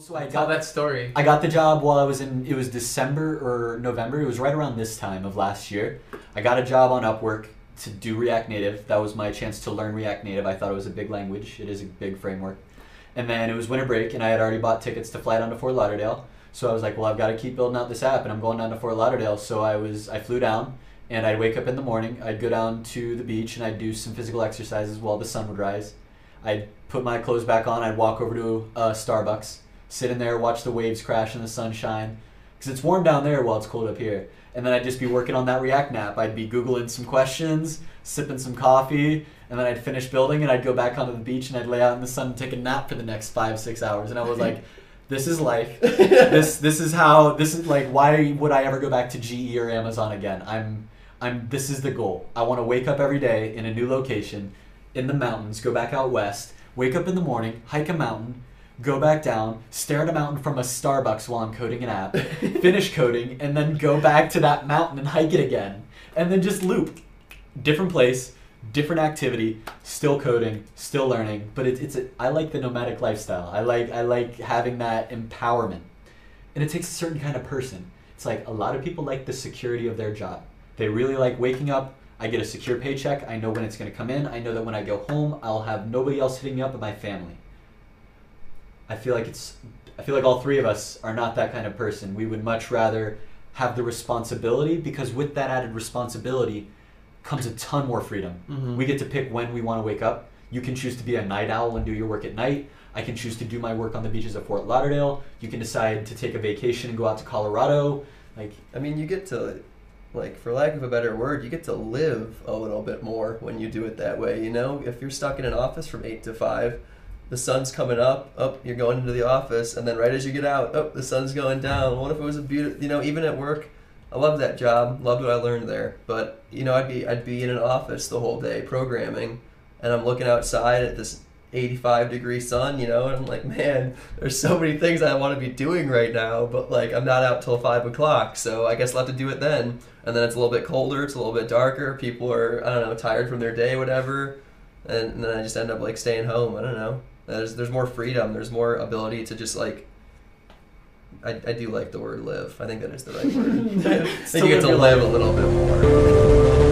So I Tell got that story. I got the job while I was in. It was December or November. It was right around this time of last year. I got a job on Upwork to do React Native. That was my chance to learn React Native. I thought it was a big language. It is a big framework. And then it was winter break, and I had already bought tickets to fly down to Fort Lauderdale. So I was like, well, I've got to keep building out this app, and I'm going down to Fort Lauderdale. So I was I flew down, and I'd wake up in the morning. I'd go down to the beach, and I'd do some physical exercises while the sun would rise. I'd put my clothes back on. I'd walk over to uh, Starbucks, sit in there, watch the waves crash in the sunshine, because it's warm down there while it's cold up here. And then I'd just be working on that React nap. I'd be googling some questions, sipping some coffee, and then I'd finish building, and I'd go back onto the beach, and I'd lay out in the sun and take a nap for the next five six hours. And I was like, this is life. this this is how this is like. Why would I ever go back to GE or Amazon again? I'm I'm. This is the goal. I want to wake up every day in a new location, in the mountains. Go back out west. Wake up in the morning, hike a mountain, go back down, stare at a mountain from a Starbucks while I'm coding an app, finish coding, and then go back to that mountain and hike it again, and then just loop. Different place, different activity, still coding, still learning. But it, it's a, I like the nomadic lifestyle. I like I like having that empowerment, and it takes a certain kind of person. It's like a lot of people like the security of their job. They really like waking up. I get a secure paycheck. I know when it's going to come in. I know that when I go home, I'll have nobody else hitting me up but my family. I feel like it's I feel like all three of us are not that kind of person. We would much rather have the responsibility because with that added responsibility comes a ton more freedom. Mhm. We get to pick when we want to wake up. You can choose to be a night owl and do your work at night. I can choose to do my work on the beaches of Fort Lauderdale. You can decide to take a vacation and go out to Colorado. Like I mean, you get to, like, for lack of a better word, you get to live a little bit more when you do it that way. You know, if you're stuck in an office from eight to five, the sun's coming up, up, you're going into the office, and then right as you get out, oh, the sun's going down. What if it was a beautiful, you know, even at work, I love that job, loved what I learned there, but you know, I'd be, I'd be in an office the whole day programming, and I'm looking outside at this 85 degree sun, you know, and I'm like, man, there's so many things I want to be doing right now, but like I'm not out till five o'clock, so I guess I'll have to do it then. And then it's a little bit colder, it's a little bit darker. People are, I don't know, tired from their day, whatever, and then I just end up like staying home. I don't know. There's there's more freedom. There's more ability to just like. I, I do like the word live. I think that is the right word. I think you get to live a little bit more.